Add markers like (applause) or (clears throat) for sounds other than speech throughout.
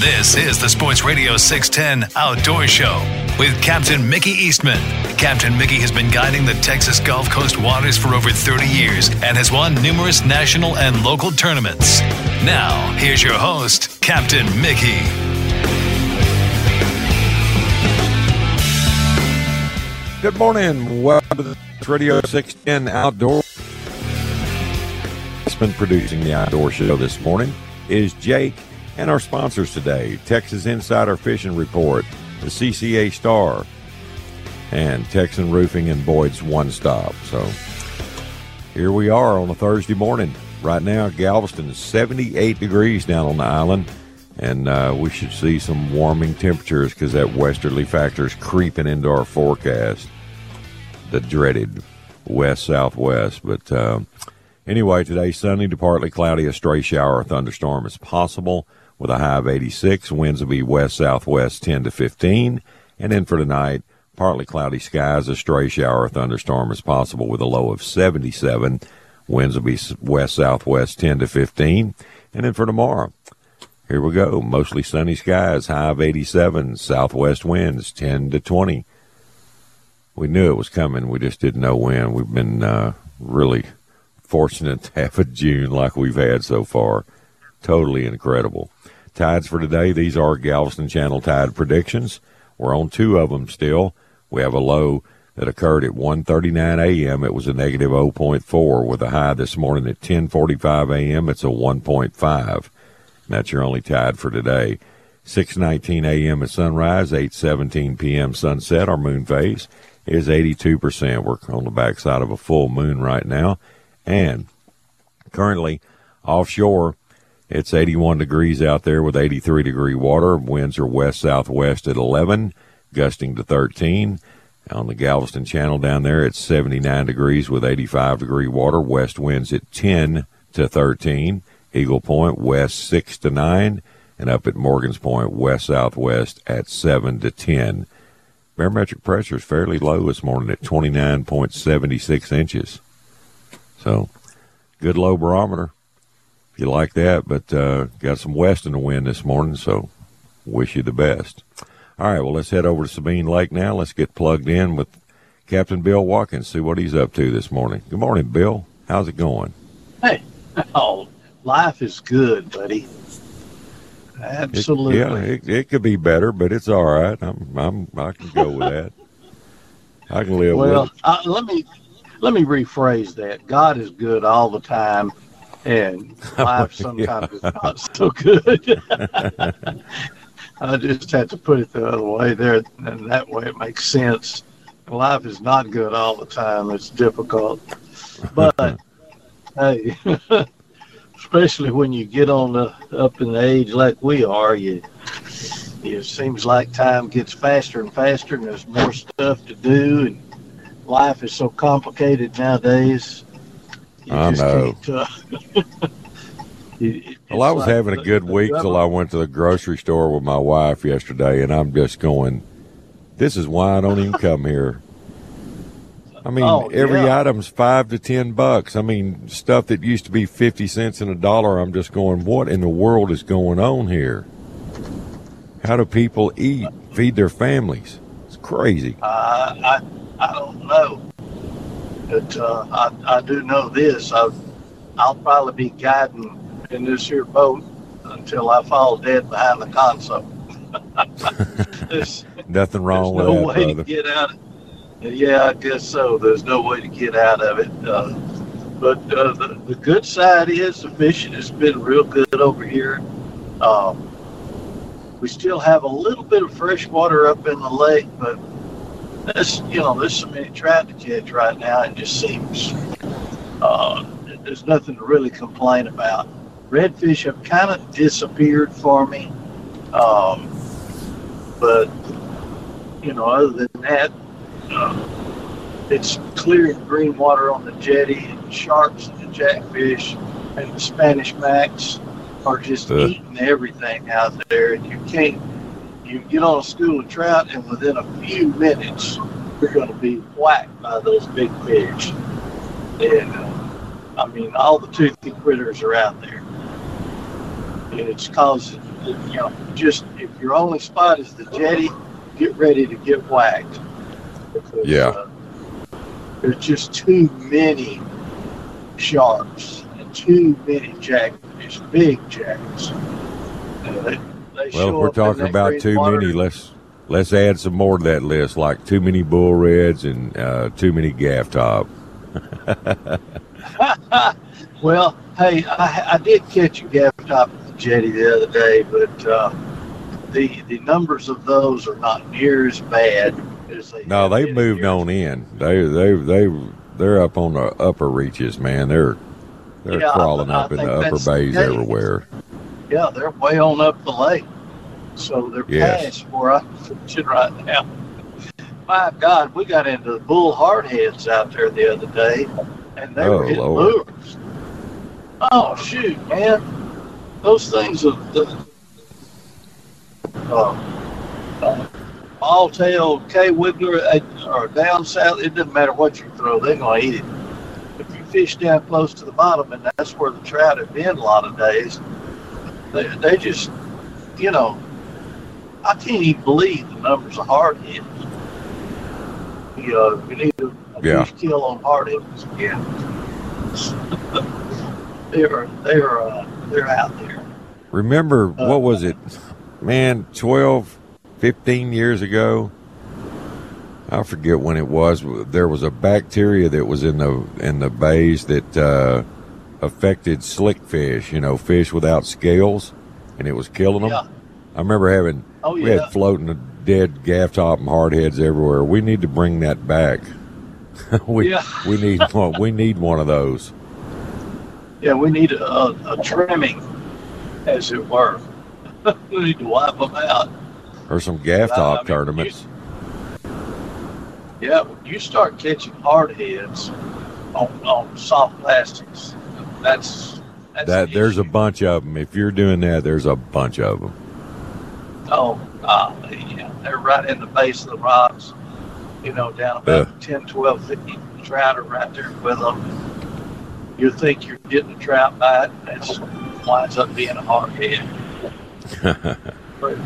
This is the Sports Radio 610 Outdoor Show with Captain Mickey Eastman. Captain Mickey has been guiding the Texas Gulf Coast waters for over 30 years and has won numerous national and local tournaments. Now, here's your host, Captain Mickey. Good morning. Welcome to the Radio 610 Outdoor. It's been producing the Outdoor Show this morning is Jake and our sponsors today Texas Insider Fishing Report, the CCA Star, and Texan Roofing and Boyd's One Stop. So here we are on a Thursday morning. Right now, Galveston is 78 degrees down on the island, and uh, we should see some warming temperatures because that westerly factor is creeping into our forecast. The dreaded west southwest. But uh, anyway, today, sunny to partly cloudy, a stray shower or thunderstorm is possible with a high of 86. Winds will be west southwest 10 to 15. And then for tonight, partly cloudy skies, a stray shower or thunderstorm is possible with a low of 77. Winds will be west southwest 10 to 15. And then for tomorrow, here we go. Mostly sunny skies, high of 87. Southwest winds 10 to 20. We knew it was coming. We just didn't know when. We've been uh, really fortunate to have a June like we've had so far. Totally incredible. Tides for today. These are Galveston Channel tide predictions. We're on two of them still. We have a low that occurred at 1:39 a.m. It was a negative 0.4 with a high this morning at 10:45 a.m. It's a 1.5. That's your only tide for today. 6:19 a.m. at sunrise, 8:17 p.m. sunset. Our moon phase is 82%. We're on the backside of a full moon right now, and currently offshore it's 81 degrees out there with 83 degree water. Winds are west southwest at 11, gusting to 13. On the Galveston Channel down there, it's 79 degrees with 85 degree water. West winds at 10 to 13. Eagle Point west 6 to 9. And up at Morgan's Point, west southwest at 7 to 10. Barometric pressure is fairly low this morning at 29.76 inches. So, good low barometer you like that. But uh, got some west in the wind this morning, so wish you the best. All right, well, let's head over to Sabine Lake now. Let's get plugged in with Captain Bill Watkins, see what he's up to this morning. Good morning, Bill. How's it going? Hey, oh, life is good, buddy. Absolutely. It, yeah, it, it could be better, but it's all right. I'm, I'm, I can go with that. I can live well, with it. Uh, let me let me rephrase that. God is good all the time, and (laughs) life oh, sometimes is not so good. (laughs) I just had to put it the other way there, and that way it makes sense. Life is not good all the time; it's difficult. But (laughs) hey, especially when you get on the up in the age like we are, you it seems like time gets faster and faster, and there's more stuff to do, and life is so complicated nowadays. I know. (laughs) It, well, I was like having the, a good week till I went to the grocery store with my wife yesterday, and I'm just going, "This is why I don't even come here." I mean, oh, every yeah. item's five to ten bucks. I mean, stuff that used to be fifty cents and a dollar. I'm just going, what in the world is going on here? How do people eat, feed their families? It's crazy. Uh, I I don't know, but uh, I I do know this. i I'll probably be guiding in this here boat until I fall dead behind the console. (laughs) Nothing wrong with no that. No way brother. to get out. Of, yeah, I guess so. There's no way to get out of it. Uh, but uh, the, the good side is the fishing has been real good over here. Um, we still have a little bit of fresh water up in the lake, but there's you know there's so many to catch right now. It just seems uh, there's nothing to really complain about redfish have kind of disappeared for me. Um, but, you know, other than that, uh, it's clear and green water on the jetty, and sharks and the jackfish and the Spanish macks are just uh. eating everything out there. And you can't, you get on a school of trout, and within a few minutes, you're going to be whacked by those big fish. And, uh, I mean, all the toothy critters are out there and it's causing, you know, just if your only spot is the jetty, get ready to get whacked. Because, yeah. Uh, there's just too many sharks and too many jackfish, big they well, if we're talking about too water. many, let's let's add some more to that list, like too many bull reds and uh, too many gaff top. (laughs) well, hey, I, I, did catch a gaff top jetty the other day, but uh, the the numbers of those are not near as bad as they. No, they've moved on in. They they they they're up on the upper reaches, man. They're they're yeah, crawling I, up I in the upper bays the everywhere. Yeah, they're way on up the lake, so they're yes. past where I'm fishing right now. My God, we got into the bull hardheads out there the other day, and they oh, were hitting Lord. lures. Oh shoot, man! those things are the uh, uh, ball tail Kwiggler uh, or down south. It doesn't matter what you throw; they're gonna eat it. If you fish down close to the bottom, and that's where the trout have been a lot of days, they, they just, you know, I can't even believe the numbers of hardheads. You know, we need a, a yeah. kill on hardheads again. (laughs) they're they're uh, they're out there. Remember, uh, what was it? Man, 12, 15 years ago. I forget when it was. There was a bacteria that was in the in the bays that uh, affected slick fish. You know, fish without scales, and it was killing them. Yeah. I remember having oh, yeah. we had floating uh, dead gaff top and hardheads everywhere. We need to bring that back. (laughs) we yeah. we need (laughs) one. We need one of those. Yeah, we need a, a, a trimming as it were. (laughs) we need to wipe them out. Or some gaff top I mean, tournaments. You, yeah, you start catching hardheads on, on soft plastics, that's, that's that. There's issue. a bunch of them. If you're doing that, there's a bunch of them. Oh, uh, yeah, they're right in the base of the rocks. You know, down about uh, 10, 12, 15 trout are right there with them. You think you're getting a trout bite, that's winds up being a hardhead. (laughs) but,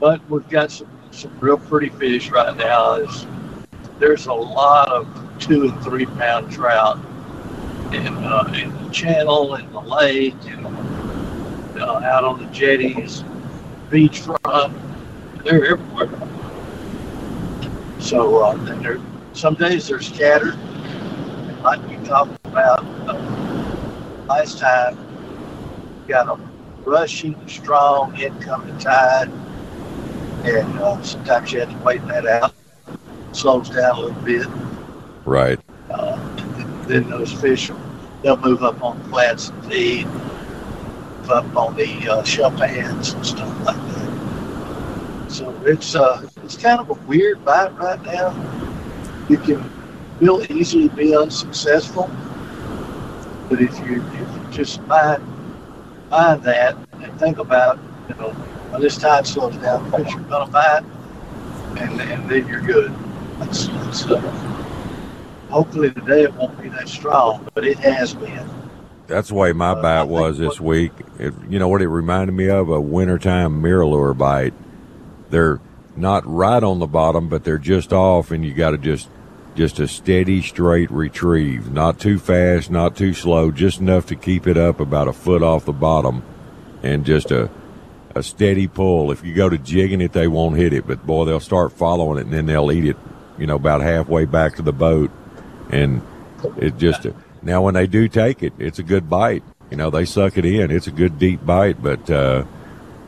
but we've got some, some real pretty fish right now. There's, there's a lot of two and three pound trout in, uh, in the channel, in the lake, and uh, out on the jetties, beachfront. They're everywhere. So uh, some days they're scattered, like we talked about uh, last time got a rushing, strong incoming tide, and uh, sometimes you have to wait that out. Slows down a little bit. Right. Uh, then those fish, they'll move up on flats and feed, up on the uh, shelf pans and stuff like that. So it's uh, it's kind of a weird bite right now. You can real easily be unsuccessful, but if you if you just find find that and think about, you know, when this tide slows down, fish are to bite, and, and then you're good. That's, that's, uh, hopefully today it won't be that strong, but it has been. That's the way my Uh, bite was this what- week. It, you know what it reminded me of? A wintertime MirrOlure bite. They're not right on the bottom, but they're just off, and you got to just just a steady, straight retrieve. Not too fast, not too slow, just enough to keep it up about a foot off the bottom, and just a a steady pull. If you go to jigging it, they won't hit it, but boy, they'll start following it, and then they'll eat it. You know, about halfway back to the boat, and it just now when they do take it, it's a good bite. You know, they suck it in. It's a good deep bite, but uh,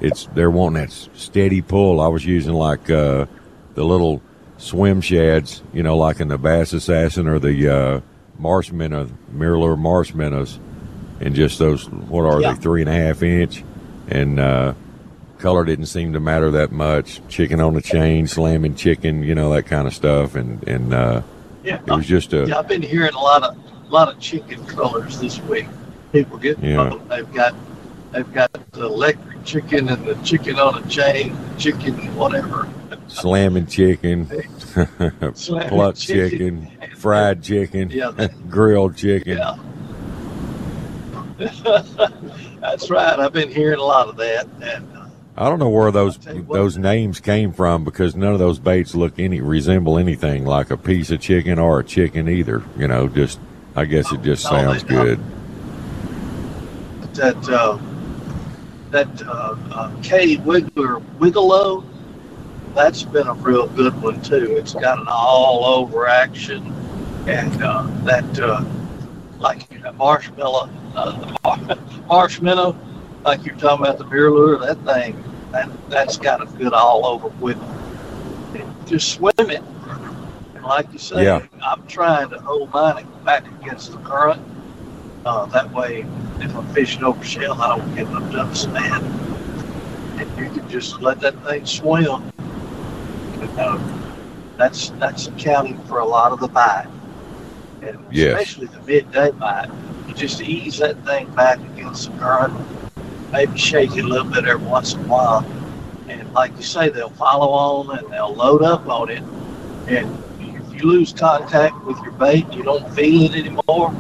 it's they're wanting that steady pull. I was using like uh, the little swim shads, you know, like in the bass assassin or the uh, marsh minnow, mirror marsh minnows, and just those what are Yeah. they three and a half inch, and uh, color didn't seem to matter that much. Chicken on the chain, slamming chicken, you know that kind of stuff, and and uh, Yeah, it was just a yeah, I've been hearing a lot of a lot of chicken colors this week. People get Yeah. Um, they've got they've got the electric chicken and the chicken on a chain, chicken whatever. slamming chicken, Slamming plucked (laughs) chicken. chicken, fried chicken, Yeah. (laughs) grilled chicken. Yeah. (laughs) That's right. I've been hearing a lot of that, and I don't know where those I'll tell you what. those names came from because none of those baits look any resemble anything like a piece of chicken or a chicken either. You know, just I guess it just No, sounds good. that uh, that uh, uh, Kwiggler Wiggalo, that's been a real good one too. It's got an all over action, and uh, that uh, like a marshmallow, uh, (laughs) marshmallow, like you're talking about the beer lure, that thing, that that's got a good all over wiggle. Just swim it. And like you say, Yeah. I'm trying to hold mine back against the current. Uh, that way, if I'm fishing over shell, I don't get them to sand. And you can just let that thing swim. And, uh, that's that's accounting for a lot of the bite. And Yes. especially the midday bite. You just ease that thing back against the current, maybe shake it a little bit every once in a while. And like you say, they'll follow on and they'll load up on it. And if you lose contact with your bait, you don't feel it anymore.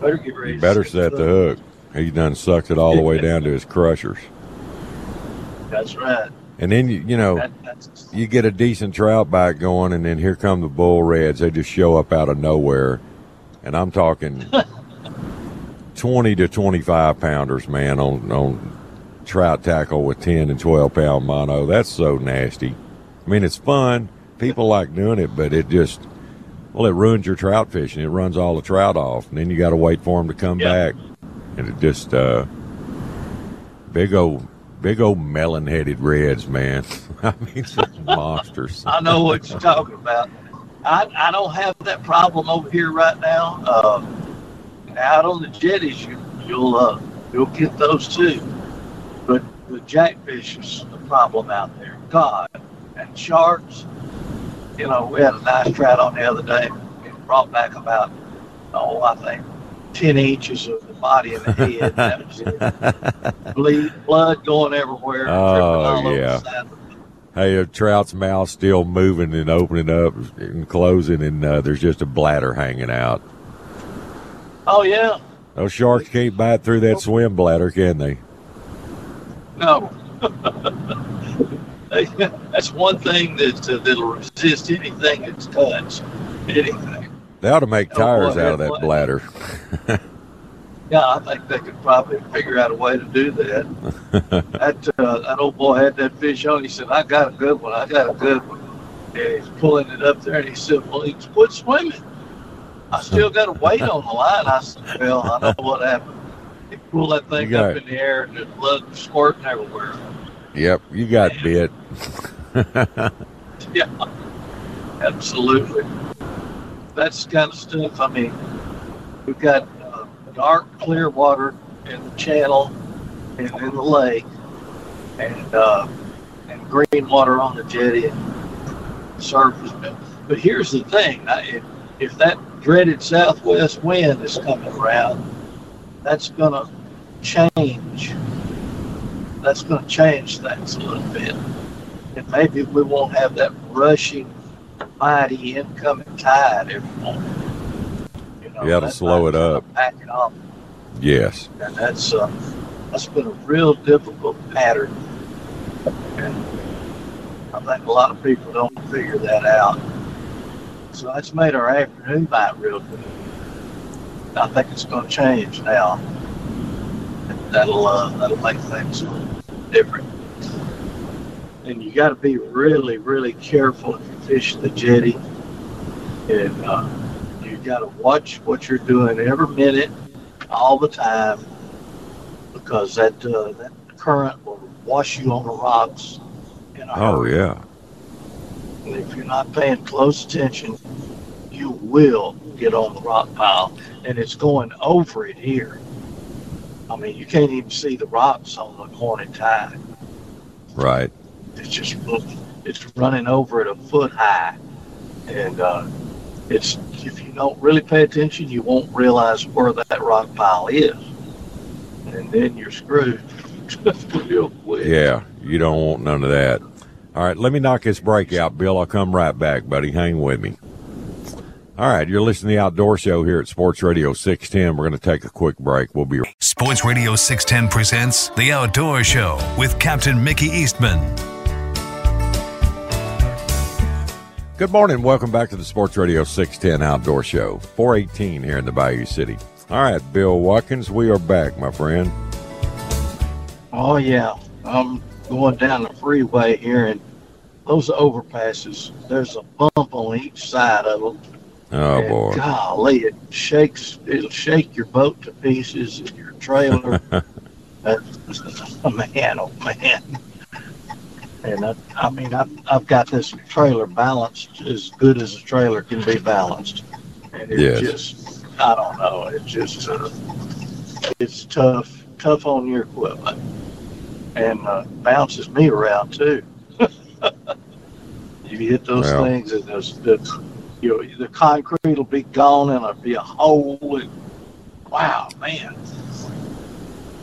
Better get ready. You better set the hook. He done sucked it all the way down to his crushers, That's right. and then you you know That, you get a decent trout bite going, and then here come the bull reds. They just show up out of nowhere, and I'm talking (laughs) twenty to twenty-five pounders, man, on on trout tackle with ten and twelve pound mono. That's so nasty. I mean, it's fun. People like doing it, but it just well, it ruins your trout fishing. It runs all the trout off, and then you got to wait for them to come Yeah. back, and it just uh, big old. Big old melon-headed reds, man. (laughs) I mean, some monsters. (laughs) I know what you're talking about. I, I don't have that problem over here right now. Uh, out on the jetties, you, you'll uh, you'll get those too. But the jackfish is the problem out there. God, and sharks. You know, we had a nice trout on the other day. It brought back about oh, I think ten inches of the body and the head. (laughs) That was it. Bleed, blood going everywhere. Oh, all yeah. Hey, a trout's mouth still moving and opening up and closing, and uh, there's just a bladder hanging out. Oh yeah, Those sharks can't bite through that swim bladder, can they? No. (laughs) That's one thing that uh, that'll resist anything that's touched. Anything. They ought to make tires out of that bladder. (laughs) Yeah, I think they could probably figure out a way to do that. (laughs) that uh, that old boy had that fish on. He said, "I got a good one. I got a good one." And he's pulling it up there, and he said, "Well, he's quit swimming. I still got a weight on the line." I said, "Well, I don't know what happened. He pulled that thing up it. in the air, and the blood squirting everywhere." Yep, you got bit. (laughs) Yeah, absolutely. That's the kind of stuff. I mean, we've got uh, dark, clear water in the channel and in the lake, and uh, and green water on the jetty and surface. But, but here's the thing: I, if, if that dreaded southwest wind is coming around, that's going to change that's going to change things a little bit. And maybe we won't have that rushing, mighty incoming tide every morning. You know, You gotta slow it up. It Yes. and that's uh, that's been a real difficult pattern. And I think a lot of people don't figure that out. So that's made our afternoon bite real good. I think it's going to change now. That'll uh, that'll make things different. And you got to be really, really careful if you fish the jetty. And uh, you got to watch what you're doing every minute, all the time, because that uh, that current will wash you on the rocks. In a Oh yeah. And if you're not paying close attention, you will get on the rock pile. And it's going over it here. I mean, you can't even see the rocks on the Hornet tide. Right. It's just it's running over it a foot high. And uh, it's if you don't really pay attention, you won't realize where that rock pile is. And then you're screwed (laughs) real quick. Yeah. You don't want none of that. All right. Let me knock this break out, Bill. I'll come right back, buddy. Hang with me. All right. You're listening to the Outdoor Show here at Sports Radio 610. We're going to take a quick break. We'll be Sports Radio 610 presents The Outdoor Show with Captain Mickey Eastman. Good morning. Welcome back to the Sports Radio 610 Outdoor Show, 418 here in the Bayou City. All right, Bill Watkins, we are back, my friend. Oh yeah, I'm going down the freeway here, and those overpasses. There's a bump on each side of them. Oh, and boy. Golly, it shakes. It'll shake your boat to pieces. and Your trailer. That's, (laughs) (laughs) man, oh man. And I, I mean, I've, I've got this trailer balanced as good as a trailer can be balanced, and it Yes. just, I don't know, it just, uh, it's tough, tough on your equipment, and uh, bounces me around too. (laughs) you hit those things, and those, the, you know, the concrete will be gone, and there'll be a hole. And, wow, man,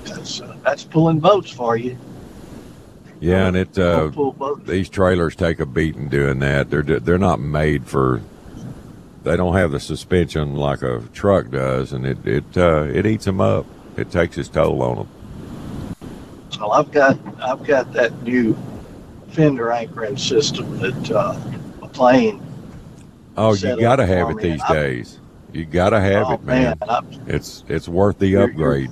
that's uh, that's pulling boats for you. Yeah, and it uh, these trailers take a beating doing that. They're they're not made for. They don't have the suspension like a truck does, and it it uh, it eats them up. It takes its toll on them. Well, I've got I've got that new fender anchoring system that uh, plane. Oh, you got to have it these I- days. You got to have oh it, man. I, It's it's worth the You're- upgrade.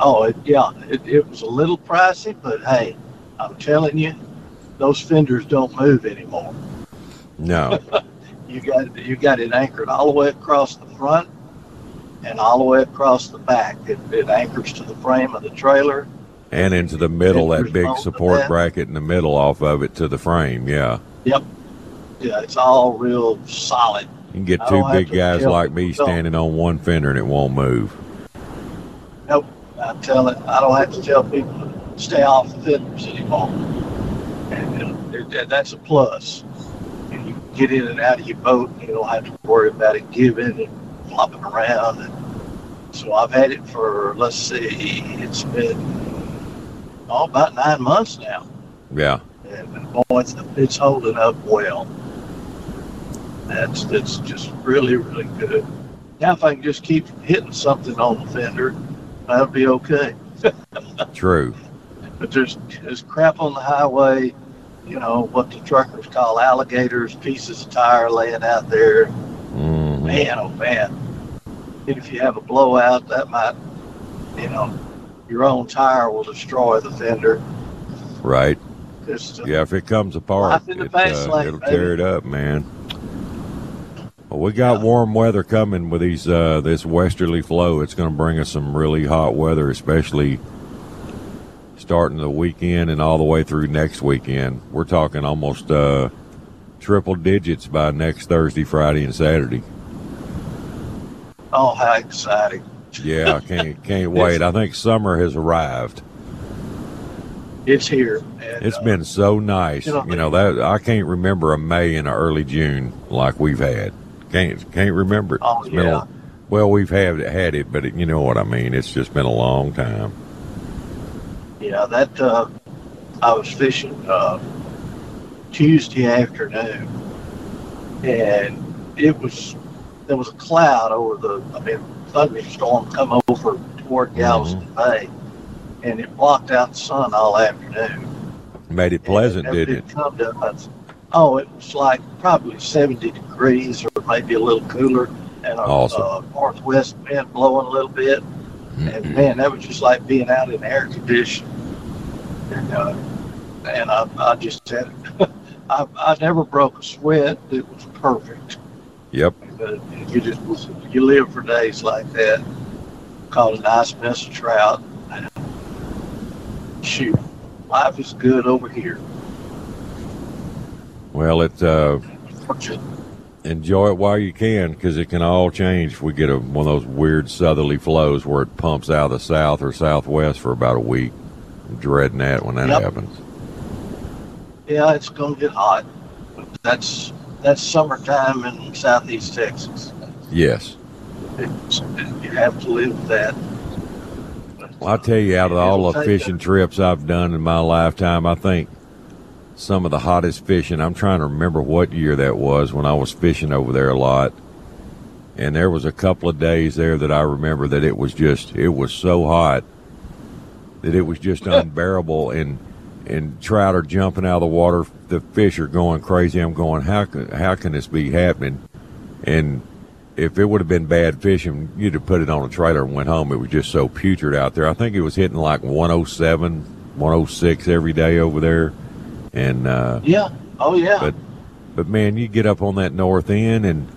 oh it, yeah, it, it was a little pricey, but hey, I'm telling you, those fenders don't move anymore. No, (laughs) You got you got it anchored all the way across the front and all the way across the back. It, it anchors to the frame of the trailer. and into the middle, that big support that. bracket in the middle off of it to the frame. Yeah, Yep. Yeah, it's all real solid. you can get two big guys like me standing on one fender and it won't move. Nope. I tell it. I don't have to tell people to stay off the fenders anymore. And it, it, that's a plus. And you can get in and out of your boat. And you don't have to worry about it giving and flopping around. And so I've had it for let's see, it's been oh about nine months now, Yeah, and boy, it's, it's holding up well. That's that's just really really good. Now if I can just keep hitting something on the fender, that'll be okay. (laughs) true. But there's there's crap on the highway, you know what the truckers call alligators, pieces of tire laying out there. hmm Man, oh man! If you have a blowout, that might, you know, your own tire will destroy the fender. Right. Just, uh, Yeah, if it comes apart, Life in the it, uh, lane, it'll baby. tear it up, man. Well, we got warm weather coming with these uh, this westerly flow. It's going to bring us some really hot weather, especially starting the weekend and all the way through next weekend. We're talking almost uh, triple digits by next Thursday, Friday, and Saturday. Oh, how exciting! Yeah, I can't (laughs) can't wait. I think summer has arrived. It's here. And, It's uh, been so nice. you know- You know that I can't remember a May and an early June like we've had. Can't can't remember it. Oh, been a- well, we've had had it, but it, you know what I mean. It's just been a long time. Yeah, that uh, I was fishing uh, Tuesday afternoon, and it was there was a cloud over the. I mean, thunderstorm come over toward Galveston Bay, and it blocked out the sun all afternoon. Made it pleasant, And it didn't it? come to us. Oh, it was like probably 70 degrees or maybe a little cooler, and a, Awesome. uh northwest wind blowing a little bit. And man, that was just like being out in air conditioning. And, uh, and I, I just had, (laughs) I, I never broke a sweat. It was perfect. Yep. Uh, you just you live for days like that. Caught a nice mess of trout. Shoot, life is good over here. Well, it uh, enjoy it while you can because it can all change if we get a, one of those weird southerly flows where it pumps out of the south or southwest for about a week. I'm dreading that when that Yep. happens. Yeah, it's gonna get hot. That's that's summertime in southeast Texas. Yes. It's, you have to live with that. Well, I tell you, out of all the fishing trips I've done in my lifetime, I think some of the hottest fishing. I'm trying to remember what year that was when I was fishing over there a lot. And there was a couple of days there that I remember that it was just it was so hot that it was just (laughs) unbearable and and trout are jumping out of the water. The fish are going crazy. I'm going, how can how can this be happening? And if it would have been bad fishing, you'd have put it on a trailer and went home. It was just so putrid out there. I think it was hitting like 107, 106 every day over there. And uh, Yeah. Oh yeah. but but man, you get up on that north end and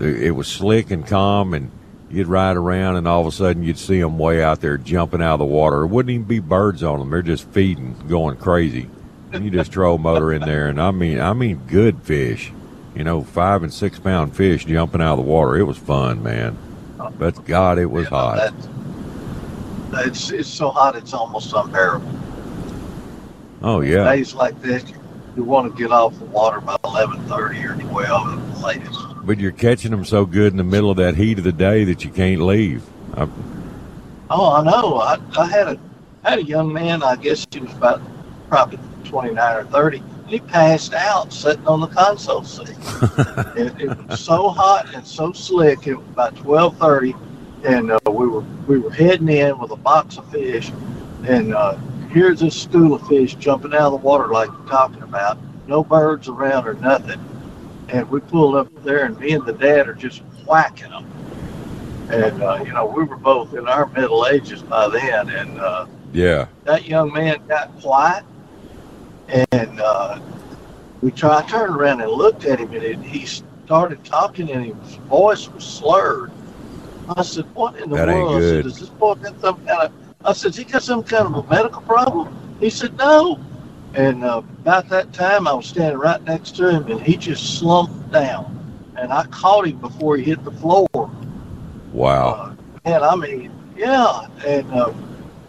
it was slick and calm, and you'd ride around, and all of a sudden you'd see them way out there jumping out of the water. It wouldn't even be birds on them; they're just feeding, going crazy. And you just throw a motor in there, and I mean, I mean, good fish. You know, five and six pound fish jumping out of the water. It was fun, man. But God, it was hot. That, it's it's so hot it's almost unbearable. Oh yeah. Days like this, you want to get off the water by eleven thirty or twelve at the latest. But you're catching them so good in the middle of that heat of the day that you can't leave. I, Oh, I know. I, I had a had a young man. I guess he was about probably twenty nine or thirty. And he passed out sitting on the console seat. (laughs) it, it was so hot and so slick. It was about twelve thirty, and uh, we were we were heading in with a box of fish, and uh, here's this school of fish jumping out of the water like you're talking about. No birds around or nothing. And we pulled up there, and me and the dad are just whacking them. And uh, you know, we were both in our middle ages by then, and uh, yeah. that young man got quiet, and uh, we tried. I turned around and looked at him, and it, he started talking, and his voice was slurred. I said, "What in the That ain't world?" I said. "Does this boy got some kind of?" I said, "Has he got some kind of a medical problem?" He said, "No." And uh, about that time, I was standing right next to him, and he just slumped down, and I caught him before he hit the floor. Wow. And I mean, yeah. And uh,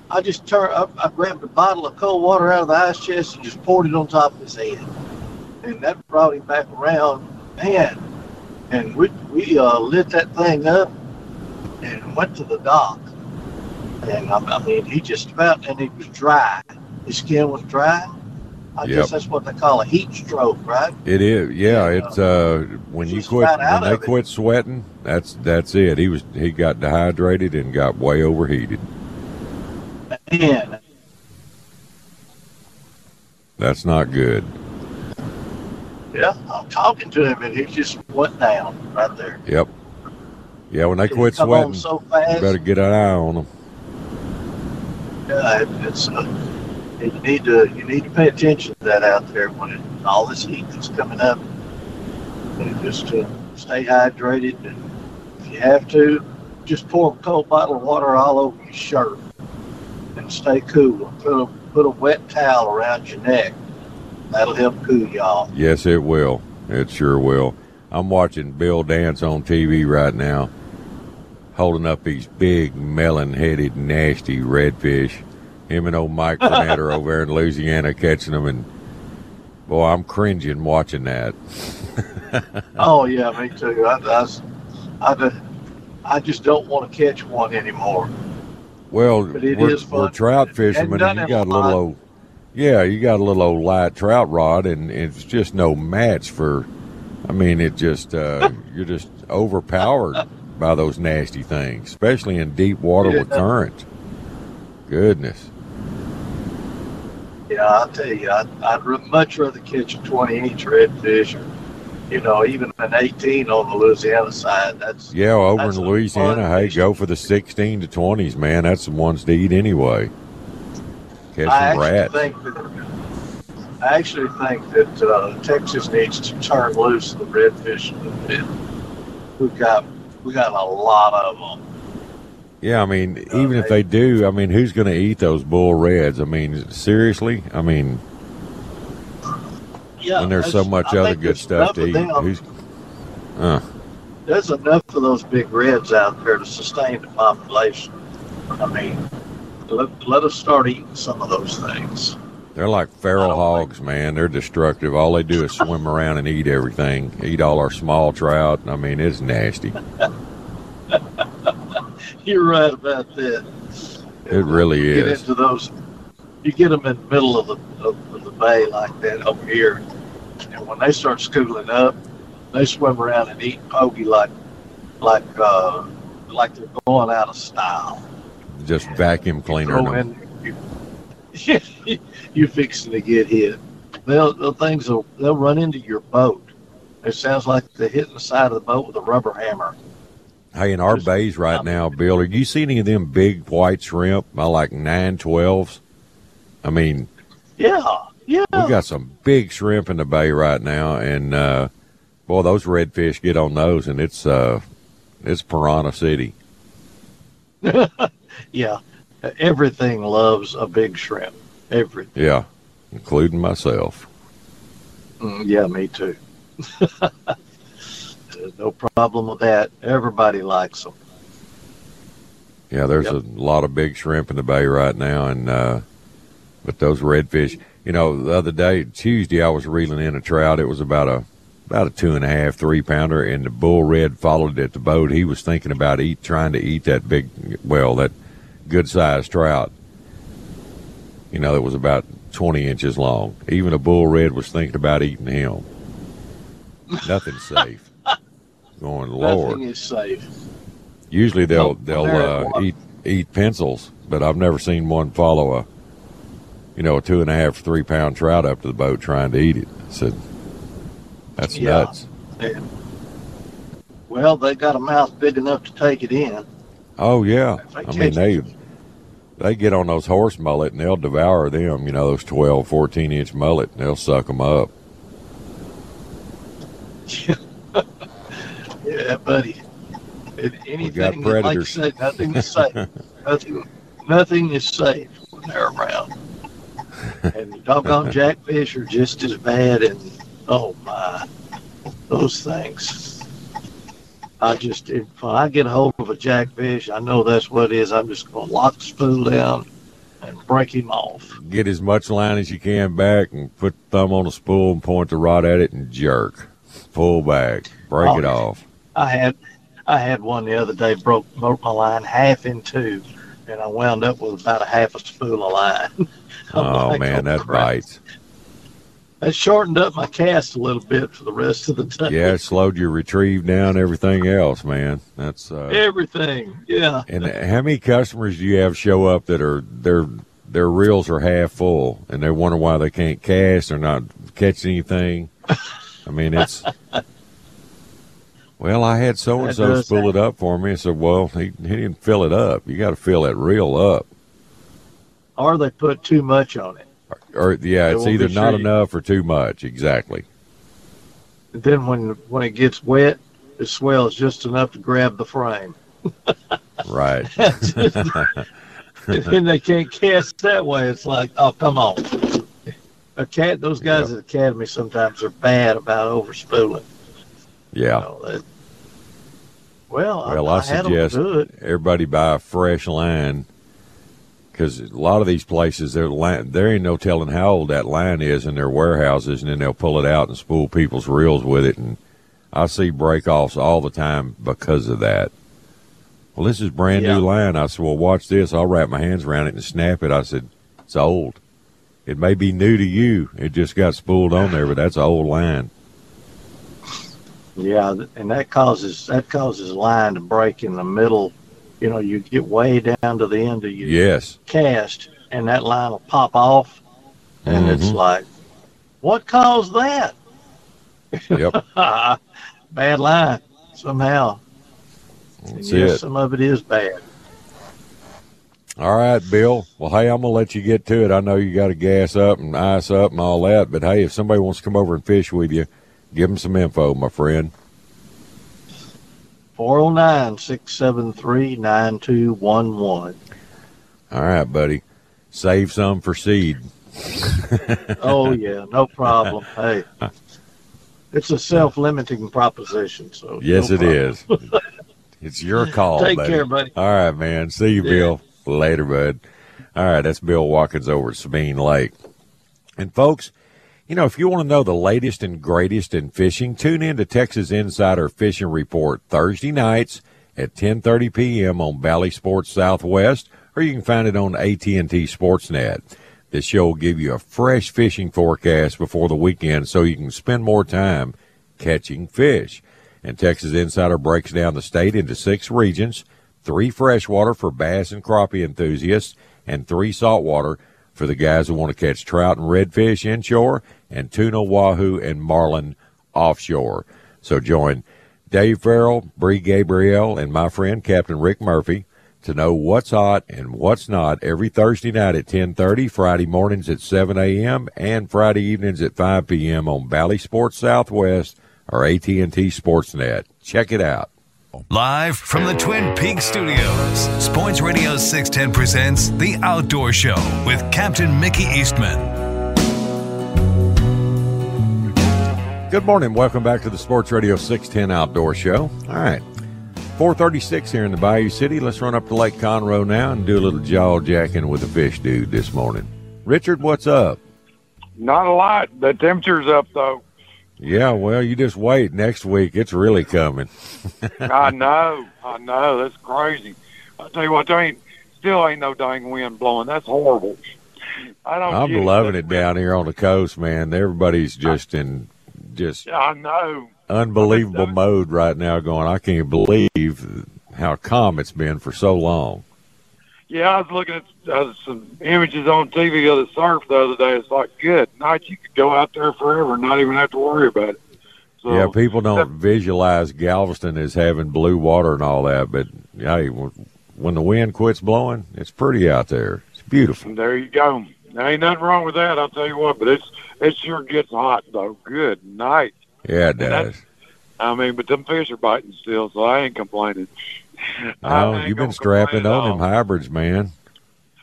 I just turned up, I grabbed a bottle of cold water out of the ice chest and just poured it on top of his head. And that brought him back around, man. And we, we uh, lit that thing up and went to the dock. And I, I mean, he just about, and he was dry. His skin was dry. I Yep. guess that's what they call a heat stroke, right? It is, yeah. It's uh, when you quit, when they it. quit sweating, that's that's it. He was he got dehydrated and got way overheated. Man, That's not good. yeah, I'm talking to him and he just went down right there. Yep. Yeah, when they He quit sweating, so you better get an eye on them. Yeah, it's uh, you need to you need to pay attention to that out there when it, all this heat is coming up. And just uh, stay hydrated, and if you have to, just pour a cold bottle of water all over your shirt, and stay cool. Put a put a wet towel around your neck. That'll help cool you off. Yes, it will. It sure will. I'm watching Bill Dance on TV right now, holding up these big, melon-headed, nasty redfish. Him and old Mike Burnett are over there in Louisiana catching them, and boy, I'm cringing watching that. (laughs) Oh yeah, me too. I, I, I, I just don't want to catch one anymore. Well, we're, we're trout fishermen, and you got a little old, yeah, you got a little old light trout rod, and it's just no match for. I mean, it just uh, (laughs) you're just overpowered by those nasty things, especially in deep water with current. Goodness. Yeah, I'll tell you, I'd, I'd much rather catch a 20 inch redfish or, you know, even an 18 on the Louisiana side. That's Yeah, over That's in Louisiana, hey, fish. go for the 16 to 20s, man. That's the ones to eat anyway. Catch I some rats. that I actually think that uh, Texas needs to turn loose the redfish a little bit. We've got we got a lot of them. Yeah, I mean, even if they do, I mean, who's going to eat those bull reds? I mean, seriously? I mean, Yeah, when there's so much I other good stuff to eat, enough of them. who's? Uh, There's enough of those big reds out there to sustain the population. I mean, let, let us start eating some of those things. they're like feral hogs, man. They're destructive. All they do is (laughs) swim around and eat everything. Eat all our small trout. I mean, it's nasty. (laughs) You're right about that. It really You get is. into those, you get them in the middle of the of, of the bay like that over here, and when they start schooling up, they swim around and eat pokey like like uh, like they're going out of style. Just vacuum cleaner them. in, you, (laughs) you're fixing to get hit. They'll, the things will they'll run into your boat. It sounds like they're hitting the side of the boat with a rubber hammer. Hey, in our bays right now, Bill, are you seeing any of them big white shrimp? I like nine twelves. I mean, Yeah, yeah. we got some big shrimp in the bay right now, and uh, boy, those redfish get on those, and it's uh, it's Piranha City. (laughs) Yeah, everything loves a big shrimp. Everything. Yeah, including myself. Mm, yeah, me too. (laughs) no problem with that. Everybody likes them. Yeah, there's Yep. a lot of big shrimp in the bay right now, and uh, but those redfish. You know, the other day, Tuesday, I was reeling in a trout. It was about a about a two and a half, three pounder, and the bull red followed it at the boat. He was thinking about eat, trying to eat that big, well, that good sized trout. You know, that was about twenty inches long. Even a bull red was thinking about eating him. Nothing's safe. Going, Lord. Nothing is safe. Usually they'll they'll uh, eat eat pencils, but I've never seen one follow a you know a two and a half three pound trout up to the boat trying to eat it. I said that's Yeah. nuts. Well, they got a mouth big enough to take it in. Oh yeah, I mean they they get on those horse mullet and they'll devour them. You know those 12, 14 inch mullet. And they'll suck them up. (laughs) Yeah, buddy. If anything, got like you predators. say, nothing is safe. (laughs) nothing, nothing is safe when they're around. And the doggone (laughs) jackfish are just as bad. And oh my, those things. I just, if I get a hold of a jackfish, I know that's what it is. I'm just going to lock the spool down and break him off. Get as much line as you can back and put the thumb on the spool and point the rod at it and jerk. Pull back, break Oh, it yeah. off. I had I had one the other day broke broke my line half in two, and I wound up with about a half a spool of line. (laughs) Oh like, man, that crap. bites. That shortened up my cast a little bit for the rest of the time. Yeah, it slowed your retrieve down, everything else, man. That's uh, everything. Yeah, And how many customers do you have show up that are their their reels are half full and they wonder why they can't cast or not catch anything? I mean, it's. Well, I had so and so spool it up for me. I said, "Well, he he didn't fill it up. You got to fill that reel up." or they put too much on it. Or yeah, They it's either not sure enough or too much. Exactly. And then when when it gets wet, it swells just enough to grab the frame. Right. (laughs) (laughs) and then they can't cast that way. It's like, oh, come on. A cat, those guys at the academy sometimes are bad about overspooling. You Yeah. know, that- well, Well, I, I I suggest everybody buy a fresh line because a lot of these places, their line, there ain't no telling how old that line is in their warehouses, and then they'll pull it out and spool people's reels with it. And I see break offs all the time because of that. Well, this is brand Yeah. new line. I said, well, watch this. I'll wrap my hands around it and snap it. I said, it's old. It may be new to you. It just got spooled on there, but that's an old line. Yeah, and that causes that causes line to break in the middle. You know, you get way down to the end of your Yes. cast, and that line will pop off, and it's Mhm. like, what caused that? Yep. (laughs) bad line somehow. That's yes, it. some of it is bad. All right, Bill. Well, hey, I'm gonna let you get to it. I know you got to gas up and ice up and all that, but hey, if somebody wants to come over and fish with you, give them some info, my friend. 409 673 9211. All right, buddy. Save some for seed. (laughs) Oh, yeah, no problem. (laughs) Hey, it's a self limiting proposition. So Yes, no it is. It's your call. Take buddy. care, buddy. All right, man. See you, Yeah. Bill. Later, bud. All right, that's Bill Watkins over at Sabine Lake. And folks, you know, if you want to know the latest and greatest in fishing, tune in to Texas Insider Fishing Report Thursday nights at 10:30 p.m. on Bally Sports Southwest, or you can find it on AT&T Sportsnet. This show will give you a fresh fishing forecast before the weekend so you can spend more time catching fish. And Texas Insider breaks down the state into six regions three freshwater for bass and crappie enthusiasts, and three saltwater for the guys who want to catch trout and redfish inshore, and tuna, wahoo, and marlin offshore. So join Dave Farrell, Bree Gabriel, and my friend Captain Rick Murphy to know what's hot and what's not every Thursday night at 10:30, Friday mornings at 7 a.m., and Friday evenings at 5 p.m. on Bally Sports Southwest or AT&T Sportsnet. Check it out. Live from the Twin Peaks studios, Sports Radio 610 presents The Outdoor Show with Captain Mickey Eastman. Good morning. Welcome back to the Sports Radio 610 Outdoor Show. All right. 436 here in the Bayou City. Let's run up to Lake Conroe now and do a little jaw jacking with the fish dude this morning. Richard, what's up? Not a lot. The temperature's up though. Yeah, well, you just wait. Next week, it's really coming. (laughs) I know. I know. That's crazy. I tell you what, there ain't still ain't no dang wind blowing. That's horrible. I don't. I'm loving it down here on the coast, man. Everybody's just in just I know. unbelievable mode right now going, I can't believe how calm it's been for so long. Yeah, I was looking at uh, some images on TV of the surf the other day. It's like good night. You could go out there forever and not even have to worry about it. So, yeah, people don't visualize Galveston as having blue water and all that, but hey, when the wind quits blowing, it's pretty out there. It's beautiful. There you go. There ain't nothing wrong with that. I'll tell you what. But it's it sure gets hot though. Good night. Yeah, it does. I mean, but them fish are biting still, so I ain't complaining. I Oh, you've been strapping on them hybrids, man.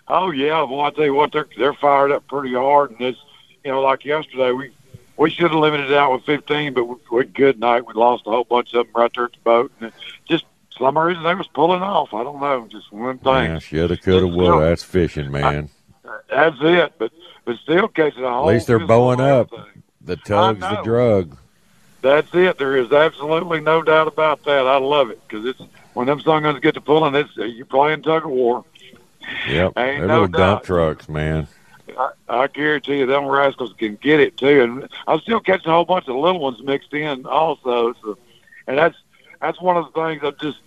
Oh yeah, well I tell you what, they're they're fired up pretty hard, and it's you know, like yesterday we we should have limited it out with 15, but we, we good night. We lost a whole bunch of them right there at the boat, and just for some reason they was pulling off. I don't know, just one thing. Yeah, shoulda, coulda, woulda. That's fishing, man. That's it. But but still catching a whole. At least they're bowing up. everything. The tug's the drug. That's it. There is absolutely no doubt about that. I love it because it's when them sungons get to pulling, it's uh, you're playing tug of war. Yep, Ain't they're no little dump doubt. trucks, man. I, I guarantee you, them rascals can get it too. And I'm still catching a whole bunch of little ones mixed in also. So, and that's that's one of the things I've just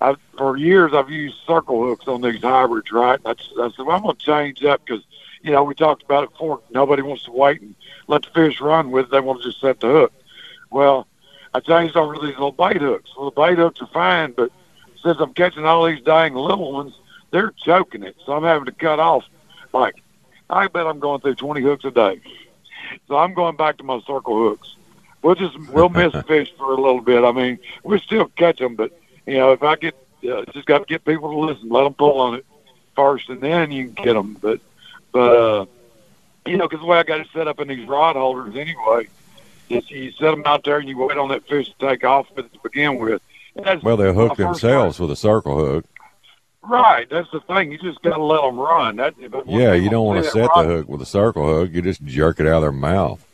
I've for years I've used circle hooks on these hybrids, right? And I, I said well, I'm going to change that because you know we talked about it before. Nobody wants to wait and let the fish run with. it. They want to just set the hook. Well, I changed over to these little bait hooks. Well, the bait hooks are fine, but since I'm catching all these dang little ones, they're choking it. So I'm having to cut off like I bet I'm going through 20 hooks a day. So I'm going back to my circle hooks. We'll just we'll (laughs) miss fish for a little bit. I mean, we still catch them, but you know, if I get uh, just got to get people to listen, let them pull on it first, and then you can get them. But but uh, you know, because the way I got it set up in these rod holders anyway, is you set them out there and you wait on that fish to take off with it to begin with. That's Well, they'll hook themselves with a circle hook. Right, that's the thing. You just got to let them run. That, Yeah, you don't want to set the hook with a circle hook. You just jerk it out of their mouth.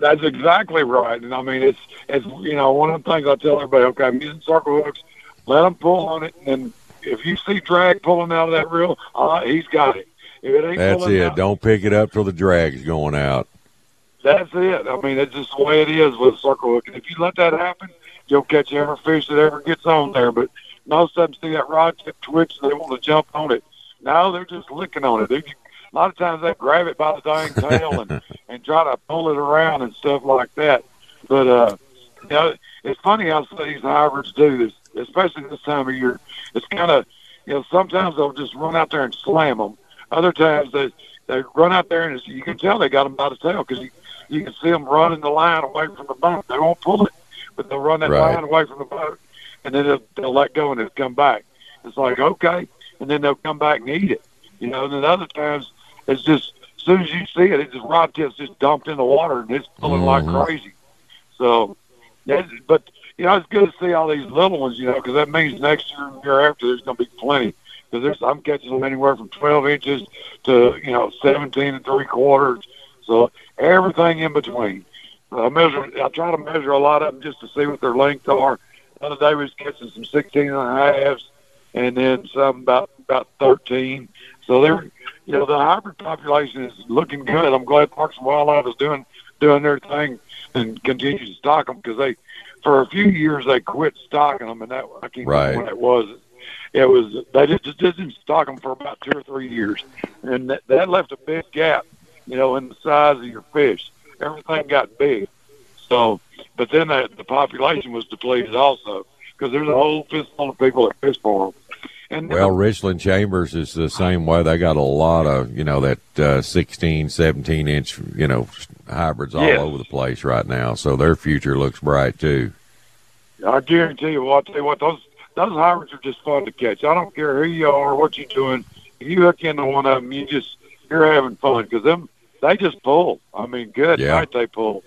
That's exactly right. And I mean, it's it's you know one of the things I tell everybody. Okay, I'm using circle hooks, let them pull on it, and if you see drag pulling out of that reel, uh, he's got it. If it ain't That's it. out, Don't pick it up till the drag's going out. That's it. I mean, it's just the way it is with circle hook. And if you let that happen, you'll catch every fish that ever gets on there. But most of them see that rod tip twitch and they want to jump on it. Now they're just licking on it. They, a lot of times they grab it by the dang tail and, (laughs) and try to pull it around and stuff like that. But, uh, you know, it's funny how some of these hybrids do this, especially this time of year. It's kind of, you know, sometimes they'll just run out there and slam them. Other times they, they run out there and it's, you can tell they got them by the tail because you, you can see them running the line away from the boat. They won't pull it, but they'll run that Right. line away from the boat, and then they'll, they'll let go and they'll come back. It's like okay, and then they'll come back and eat it. You know, and then other times it's just as soon as you see it, it just rod tips just dumped in the water and it's pulling Mhm. like crazy. So, yeah, but you know, it's good to see all these little ones. You know, because that means next year and year after there's going to be plenty. Because there's I'm catching them anywhere from 12 inches to you know 17 and three quarters. So everything in between. I measure. I try to measure a lot of them just to see what their lengths are. The other day we was catching some 16 and a halves, and then some about about 13. So they're, you know, the hybrid population is looking good. I'm glad Parks and Wildlife is doing doing their thing and continues to stock them because they, for a few years, they quit stocking them, and that I can't Right. remember when it was. It was they just, just didn't stock them for about two or three years, and that, that left a big gap, you know, in the size of your fish. Everything got big. So, but then the, the population was depleted also because there's a whole fistful of people that fish for them. And Well, Richland Chambers is the same way. They got a lot of, you know, that uh, 16, 17 inch, you know, hybrids all Yes. over the place right now. So their future looks bright too. I guarantee you, what, I'll tell you what, those those hybrids are just fun to catch. I don't care who you are, what you're doing. If you hook into one of them, you just you're having fun because them they just pull. I mean, good Yeah. night they pull,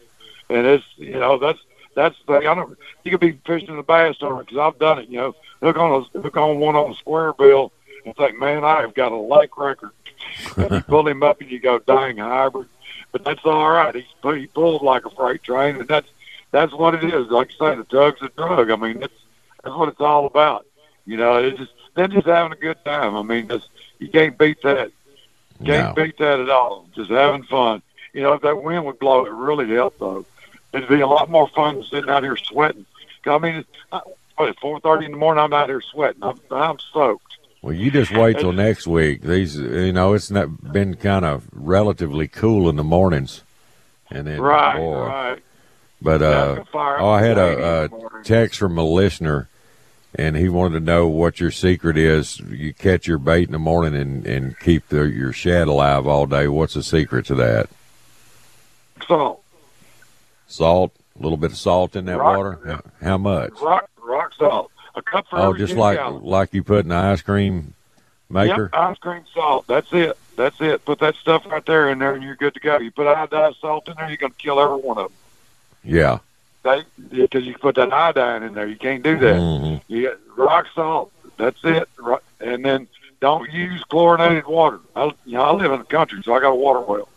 and it's you know that's that's the thing. I don't. You could be fishing the bass tournament because I've done it. You know, hook on a hook on one on a square bill and think, man, I have got a lake record. (laughs) and you pull him up and you go, dang hybrid. But that's all right. He's he pulled like a freight train, and that's that's what it is. Like you say, the drug's a drug. I mean, that's that's what it's all about. You know, it's just they're just having a good time. I mean, that's you can't beat that. Can't No. beat that at all. Just having fun. You know, if that wind would blow, it really helped though. It'd be a lot more fun than sitting out here sweating. I mean, it's, what, at four thirty in the morning, I'm out here sweating. I'm, I'm soaked. Well, you just wait till next week. These, you know, it's not been kind of relatively cool in the mornings, and then Right, boy. right. But uh, can fire up oh, I had the lady in a, a text from a listener, and he wanted to know what your secret is. You catch your bait in the morning and and keep the, your shad alive all day. What's the secret to that? Salt, Salt, a little bit of salt in that Rock- water. How, much? rock, rock salt. A cup for Oh, just like like you put in the ice cream maker. Yep, ice cream salt. That's it. That's it. Put that stuff right there in there, and you're good to go. You put iodized salt in there, you're gonna kill every one of them. Yeah. They because you put that iodine in there, you can't do that. Mhm. You get rock salt. That's it. And then don't use chlorinated water. I, you know, I live in the country, so I got a water well.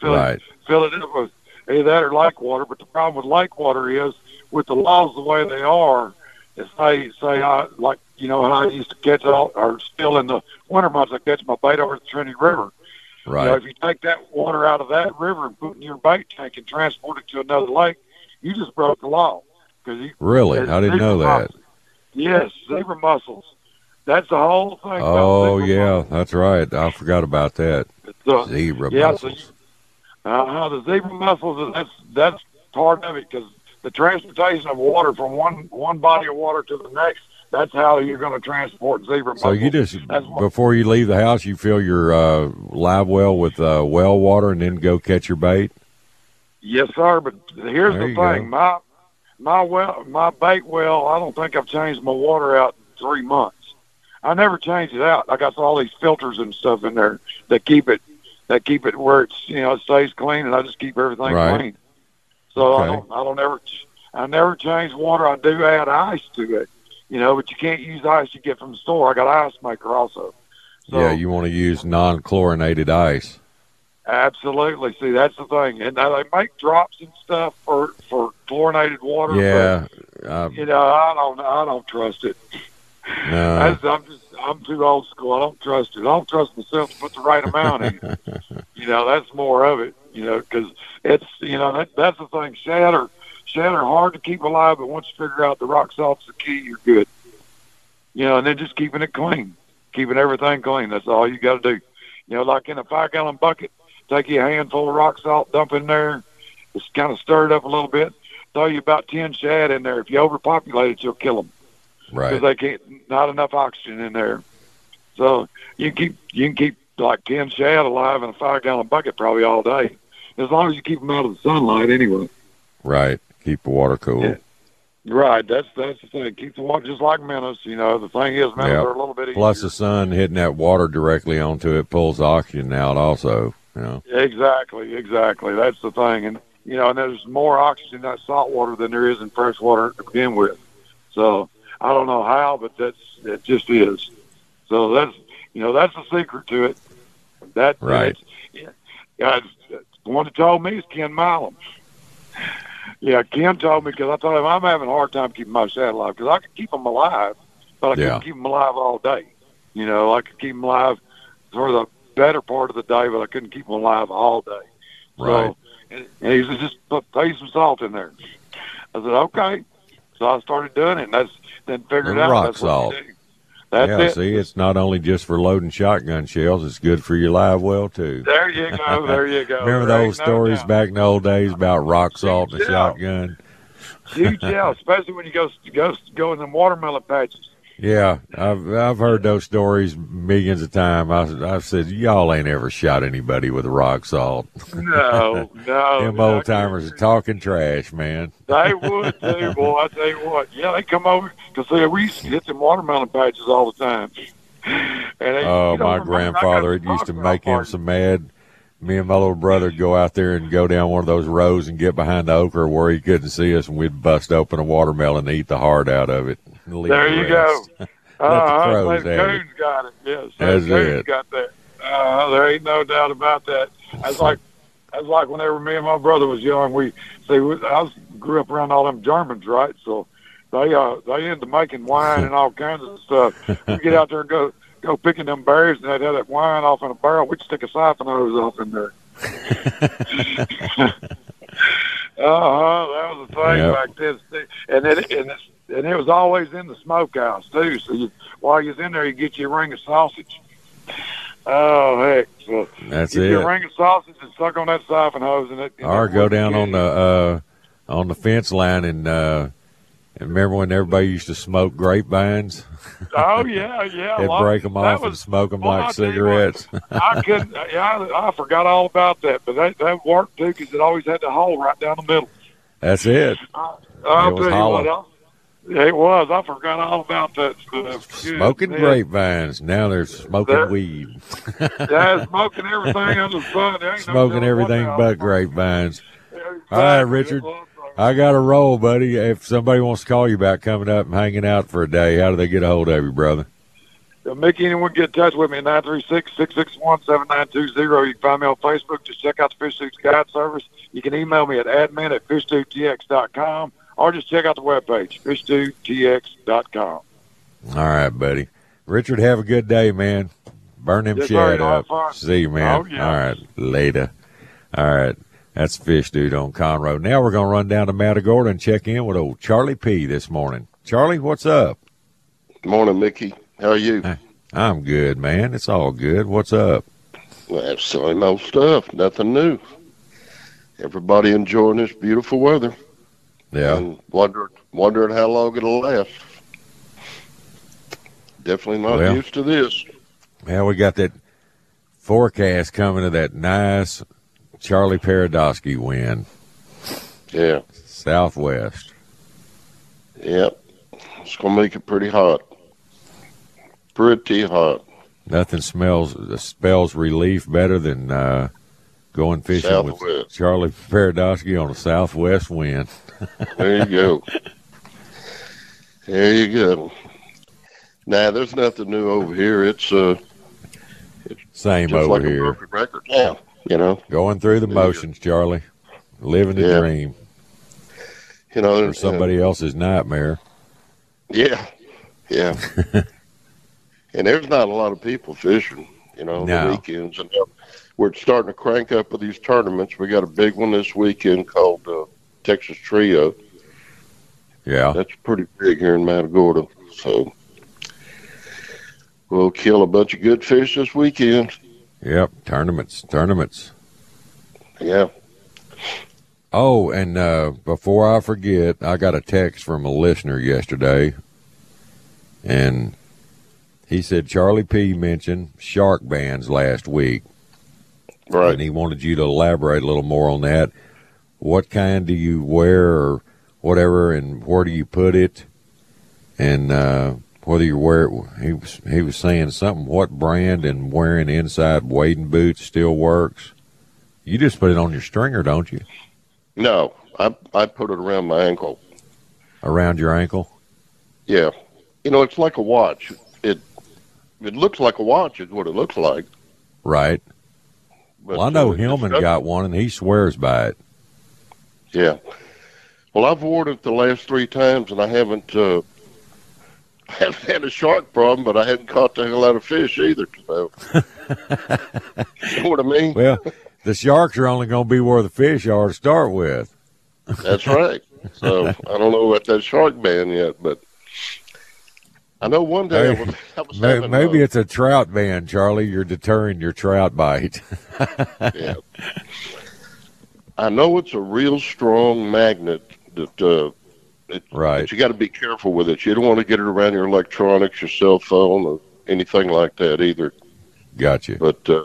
Fill Right. it, fill it up with either that or lake water. But the problem with lake water is with the laws the way they are. Is say say I like you know how I used to catch all or still in the winter months I catch my bait over the Trinity River. Right. You know, if you take that water out of that river and put it in your bait tank and transport it to another lake, you just broke the law. Cause you, Really? I didn't know that. mussels. Yes, zebra mussels. That's the whole thing. Oh yeah, that's right. I forgot about that. mussels. So, Zebra yeah, so mussels. uh, the zebra mussels. That's that's part of it because the transportation of water from one one body of water to the next. That's how you're going to transport zebra So mussels. you just before you leave the house, you fill your uh, live well with uh, well water, and then go catch your bait. Yes, sir. But here's There the thing: go. my my well, my bait well. I don't think I've changed my water out in three months. I never change it out. I got all these filters and stuff in there that keep it that keep it where it's you know it stays clean, and I just keep everything Right. clean. So I don't I don't ever I never change water. I do add ice to it, you know, but you can't use ice you get from the store. I got an ice maker also. So, yeah, you want to use non-chlorinated ice. Absolutely. See, that's the thing. And now they make drops and stuff for for chlorinated water. but Yeah, uh, you know, I don't, I don't trust it. No. (laughs) I'm just I'm too old school. I don't trust it. I don't trust myself to put the right amount in. (laughs) you know, that's more of it. You know, because it's you know that that's the thing. Shad are hard to keep alive, but once you figure out the rock salt's the key, you're good. You know, and then just keeping it clean, keeping everything clean. That's all you got to do. You know, like in a five gallon bucket, take you a handful of rock salt, dump in there, just kind of stir it up a little bit. Throw you about ten shad in there. If you overpopulate it, you'll kill them Right. because they can't not enough oxygen in there. So you can keep you can keep like ten shad alive in a five gallon bucket probably all day, as long as you keep them out of the sunlight anyway. Right. Keep the water cool. Yeah. Right, that's that's the thing. Keep the water just like minnows. You know, the thing is minnows Yep. are a little bit Plus, easier. the sun hitting that water directly onto it pulls oxygen out. Also, you know. Exactly, exactly. That's the thing, and you know, and there's more oxygen in that salt water than there is in fresh water to begin with. So I don't know how, but that's it. Just is. So that's you know that's the secret to it. That Right. Yeah, yeah, the one that told me is Ken Milam. Yeah, Ken told me because I told him I'm having a hard time keeping my shad alive because I can keep them alive, but I Yeah. couldn't keep them alive all day. You know, I could keep them alive for the better part of the day, but I couldn't keep them alive all day. Right. So, and and he said, just put pay some salt in there. I said, okay. So I started doing it, and that's then figured Little out rock that's salt. what you do. That's yeah. it. See, it's not only just for loading shotgun shells; it's good for your live well too. There you go. There you go. Remember There those ain't no stories back in the old days about rock salt and shotgun? Huge, yeah, especially when you go go go in the watermelon patches. Yeah, I've I've heard those stories millions of times. I I've said y'all ain't ever shot anybody with a rock salt. No, (laughs) no. Them old timers are talking trash, man. They would too, boy. I tell you what. Yeah, they come over because see, we used to hit them watermelon patches all the time. And they, Oh, you know, my remember, I got grandfather, it used to make him so mad. Me and my little brother go out there and go down one of those rows and get behind the okra where he couldn't see us, and we'd bust open a watermelon and eat the heart out of it. (laughs) There the you go. (laughs) Uh, crows St. have it. Coons got it. Yes, That's Coons it. got that. Uh, there ain't no doubt about that. That's (laughs) like that's like whenever me and my brother was young. We see we, I was, grew up around all them Germans, right? So they uh they into making wine and all kinds of stuff. We get out there and go go picking them berries, and they'd have that wine off in a barrel. We'd stick a siphon hose off in there. (laughs) Uh huh. That was the thing Yep. back then, and it and it's, and it was always in the smokehouse too. So you, while you was in there, you get you a ring of sausage. Oh heck! So That's it. you a ring of sausage and suck on that siphon hose, and it. and Or go down on the uh, on the fence line and uh, and remember when everybody used to smoke grapevines? Oh yeah, yeah. They'd break them off and smoke them well, like you cigarettes. I couldn't. (laughs) Yeah, I, I forgot all about that, but that that worked too because it always had the hole right down the middle. That's it. I'll It was hollow. what. It was. I forgot all about that stuff. Smoking Goodness. grapevines. Now they're smoking That- weed. (laughs) Yeah, smoking everything under the sun. Ain't no Smoking everything but grapevines. All right, Richard. I got a roll, buddy. If somebody wants to call you about coming up and hanging out for a day, how do they get a hold of you, brother? Mickey, anyone get in touch with me at 936-661-7920. You can find me on Facebook. Just check out the Fish Dude Guide Service. You can email me at admin at fishdudetx.com or just check out the webpage, fishdudetx.com. All right, buddy. Richard, have a good day, man. Burn them Yes, sir. shad Have up. See you, man. Oh, yeah. All right, later. All right. That's Fish Dude on Conroe. Now we're going to run down to Matagorda and check in with old Charlie P this morning. Charlie, what's up? Morning, Mickey. How are you? I'm good, man. It's all good. What's up? Well, same old stuff. Nothing new. Everybody enjoying this beautiful weather Yeah. and wondering wondering how long it'll last. Definitely not Well. used to this. Yeah, we got that forecast coming of that nice Charlie Paradowski wind, Yeah. southwest. Yep. It's gonna make it pretty hot. Pretty hot. Nothing smells spells relief better than uh, going fishing with Charlie Paradowski on a southwest wind. (laughs) There you go. there you go. Now there's nothing new over here. It's uh Same over like here. record now. You know. Going through the There you go. motions, Charlie. Living the Yeah. dream You know, or and- somebody else's nightmare. Yeah, yeah. (laughs) and there's not a lot of people fishing, you know, No. the weekends. And we're starting to crank up with these tournaments. We got a big one this weekend called uh, Texas Trio. Yeah. That's pretty big here in Matagorda. So we'll kill a bunch of good fish this weekend. Yep. Tournaments. Tournaments. Yeah. Oh, and uh, before I forget, I got a text from a listener yesterday, and he said Charlie P mentioned shark bands last week, Right. and he wanted you to elaborate a little more on that. What kind do you wear, or whatever, and where do you put it, and uh, whether you wear it? He was he was saying something. What brand and wearing inside wading boots still works? You just put it on your stringer, don't you? No, I I put it around my ankle. Around your ankle. Yeah. You know, it's like a watch. It it looks like a watch is what it looks like. Right. But, Well, I know uh, Hillman got one, and he swears by it. Yeah. Well, I've worn it the last three times, and I haven't uh, (laughs) haven't had a shark problem, but I hadn't caught the hell out of fish either. So, (laughs) you know what I mean? Well, the sharks are only going to be where the fish are to start with. That's right. So (laughs) I don't know about that shark ban yet, but I know one day I was, I was May- having, Maybe uh, it's a trout ban, Charlie. You're deterring your trout bite. yeah. I know it's a real strong magnet that uh, it, Right. But you got to be careful with it. You don't want to get it around your electronics, your cell phone, or anything like that either. Gotcha. But uh,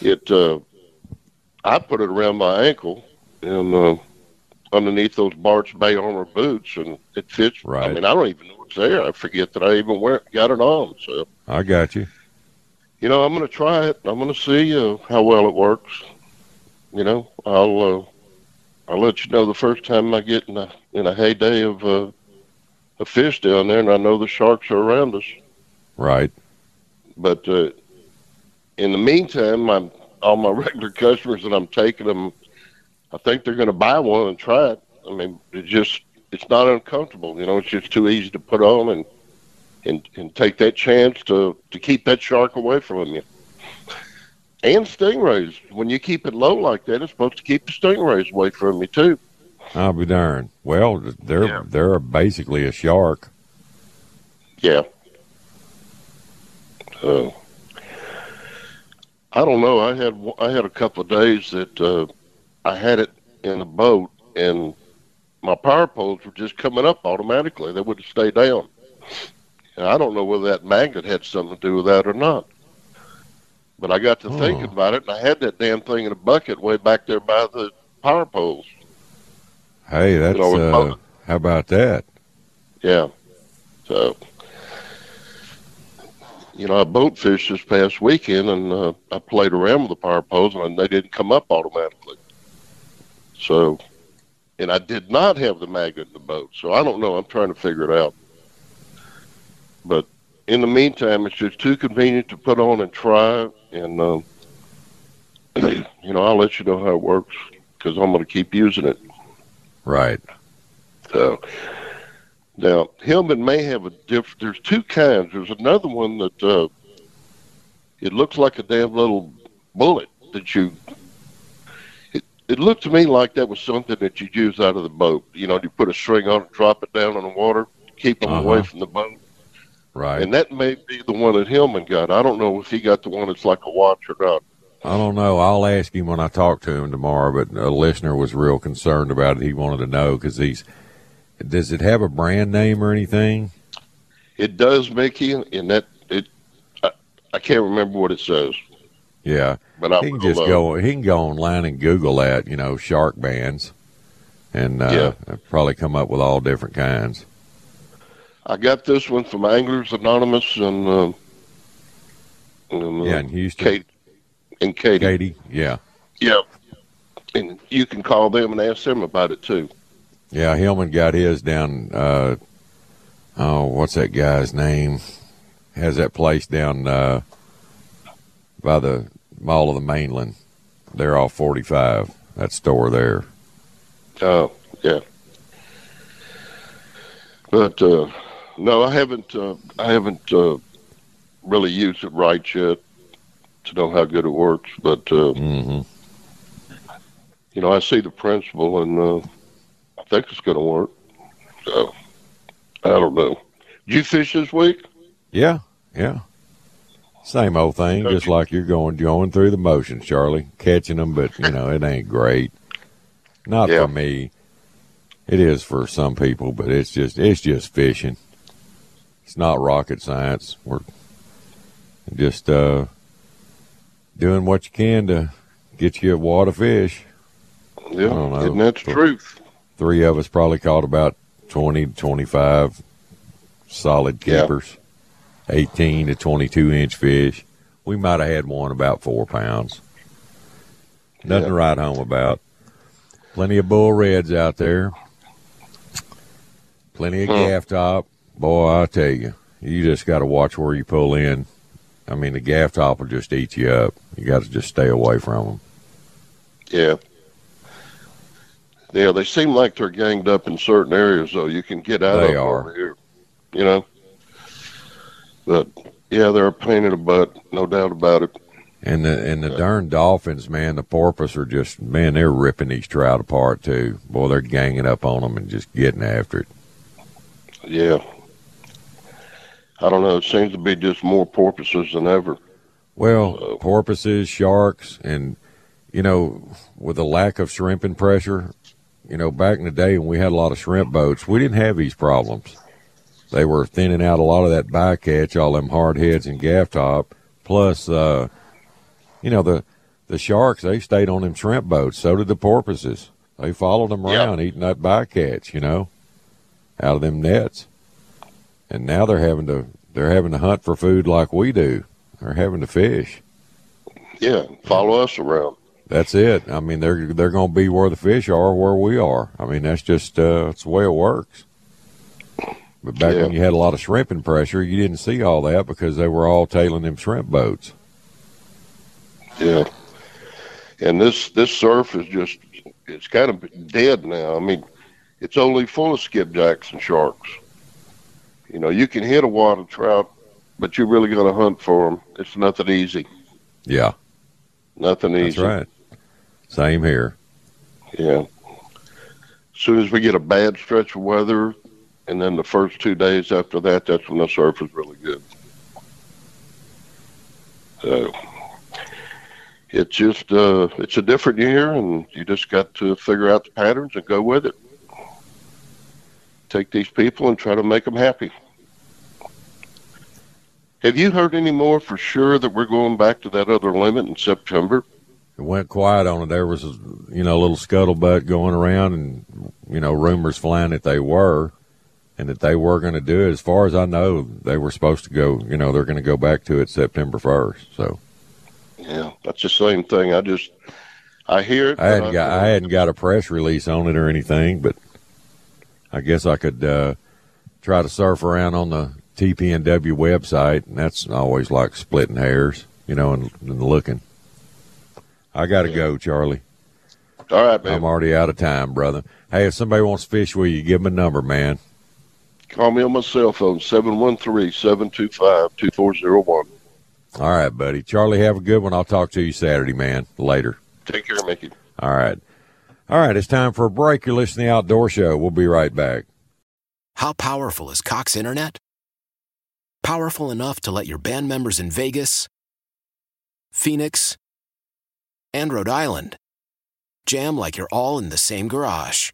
it, uh, I put it around my ankle and uh, underneath those Bart's Bay Armor boots, and it fits. Right. I mean, I don't even know it's there. I forget that I even wear got it on. So I got you. you know, I'm going to try it. I'm going to see uh, how well it works. You know, I'll uh, I'll let you know the first time I get in a in a heyday of uh, a fish down there, and I know the sharks are around us. Right. But uh, in the meantime, I'm all my (laughs) regular customers that I'm taking them. I think they're going to buy one and try it. I mean, it just it's not uncomfortable. You know, it's just too easy to put on and and and take that chance to to keep that shark away from you. And stingrays, when you keep it low like that, it's supposed to keep the stingrays away from you too. I'll be darned. Well, they're Yeah. they're basically a shark. Yeah. So I don't know. I had I had a couple of days that uh, I had it in a boat, and my power poles were just coming up automatically. They wouldn't stay down. And I don't know whether that magnet had something to do with that or not. But I got to thinking Oh. about it, and I had that damn thing in a bucket way back there by the power poles. Hey, that's know, uh, how about that? Yeah. So, you know, I boat fished this past weekend and uh, I played around with the power poles and they didn't come up automatically. So, and I did not have the magnet in the boat. So I don't know. I'm trying to figure it out. But in the meantime, it's just too convenient to put on and try. And, um, (clears throat) you know, I'll let you know how it works because I'm going to keep using it. Right. So now Hillman may have a different. There's two kinds. There's another one that uh, it looks like a damn little bullet that you. It, it looked to me like that was something that you'd use out of the boat. You know, you put a string on it, drop it down in the water, keep them away Uh-huh. from the boat. Right. And that may be the one that Hillman got. I don't know if he got the one that's like a watch or not. I don't know. I'll ask him when I talk to him tomorrow. But a listener was real concerned about it. He wanted to know because he's. Does it have a brand name or anything? It does, Mickey, and that it. I, I can't remember what it says, Yeah. but I he can just uh, go. He can go online and Google that. You know, shark bands, and uh, probably come up with all different kinds. I got this one from Anglers Anonymous and, uh, and uh, Yeah, in Houston. Kate and Katie. Katie. Yeah. Yeah, and you can call them and ask them about it too. Yeah, Hillman got his down. Uh, oh, what's that guy's name? Has that place down uh, by the Mall of the Mainland? They're all 45. That store there. Oh, yeah. But uh, no, I haven't. Uh, I haven't uh, really used it right yet to know how good it works, but uh, hmm you know, I see the principle, and uh, I think it's going to work. So I don't know. Did you fish this week? Yeah, yeah. Same old thing, just like you're going going through the motions, Charlie, catching them, but you know it ain't great. Not Yeah. for me. It is for some people, but it's just it's just fishing. It's not rocket science. We're just uh, doing what you can to get you a wad of fish. Yeah, don't know. and that's the truth. Three of us probably caught about 20 to 25 solid Yeah. keepers, 18 to 22 inch fish. We might have had one about four pounds. Nothing Yeah. to write home about. Plenty of bull reds out there. Plenty of gaff top. Boy, I tell you, you just got to watch where you pull in. I mean, the gaff top will just eat you up. You got to just stay away from them. Yeah. Yeah, they seem like they're ganged up in certain areas, though. You can get out They of are. over here, you know. But yeah, they're a pain in the butt, no doubt about it. And the and the darn dolphins, man, the porpoise are just man, they're ripping these trout apart too. Boy, they're ganging up on them and just getting after it. Yeah. I don't know. It seems to be just more porpoises than ever. Well, porpoises, sharks, and you know, with the lack of shrimp and pressure, you know, back in the day when we had a lot of shrimp boats, we didn't have these problems. They were thinning out a lot of that bycatch, all them hard heads and gaff top. Plus, uh, you know, the the sharks they stayed on them shrimp boats. So did the porpoises. They followed them around eating that bycatch, you know, out of them nets. And now they're having to they're having to hunt for food like we do. They're having to fish. Yeah, follow us around. That's it. I mean, they're they're going to be where the fish are, where we are. I mean, that's just uh, that's the way it works. But back when you had a lot of shrimping pressure, you didn't see all that because they were all tailing them shrimp boats. Yeah. And this this surf is just it's kind of dead now. I mean, it's only full of skipjacks and sharks. You know, you can hit a of trout, but you're really going to hunt for them. It's nothing easy. Yeah, Nothing that's easy. That's right. Same here. Yeah. As soon as we get a bad stretch of weather, and then the first two days after that, that's when the surf is really good. So it's just uh, it's a different year, and you just got to figure out the patterns and go with it. Take these people and try to make them happy. Have you heard any more for sure that we're going back to that other limit in September? It went quiet on it. There was, a, you know, a little scuttlebutt going around, and you know, rumors flying that they were, and that they were going to do it. As far as I know, they were supposed to go. You know, they're going to go back to it September first. So Yeah, that's the same thing. I just I hear it. I hadn't got I hadn't got a press release on it or anything, but I guess I could uh, try to surf around on the TPNW website, and that's always like splitting hairs, you know, and, and looking. I got to go, Charlie. All right, man. I'm already out of time, brother. Hey, if somebody wants to fish with you, give them a number, man. Call me on my cell phone, 713-725-2401. All right, buddy. Charlie, have a good one. I'll talk to you Saturday, man. Later. Take care, Mickey. All right. All right, it's time for a break. You're listening to the Outdoor Show. We'll be right back. How powerful is Cox Internet? Powerful enough to let your band members in Vegas, Phoenix, and Rhode Island jam like you're all in the same garage.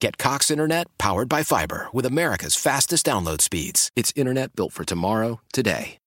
Get Cox Internet powered by fiber with America's fastest download speeds. It's internet built for tomorrow, today.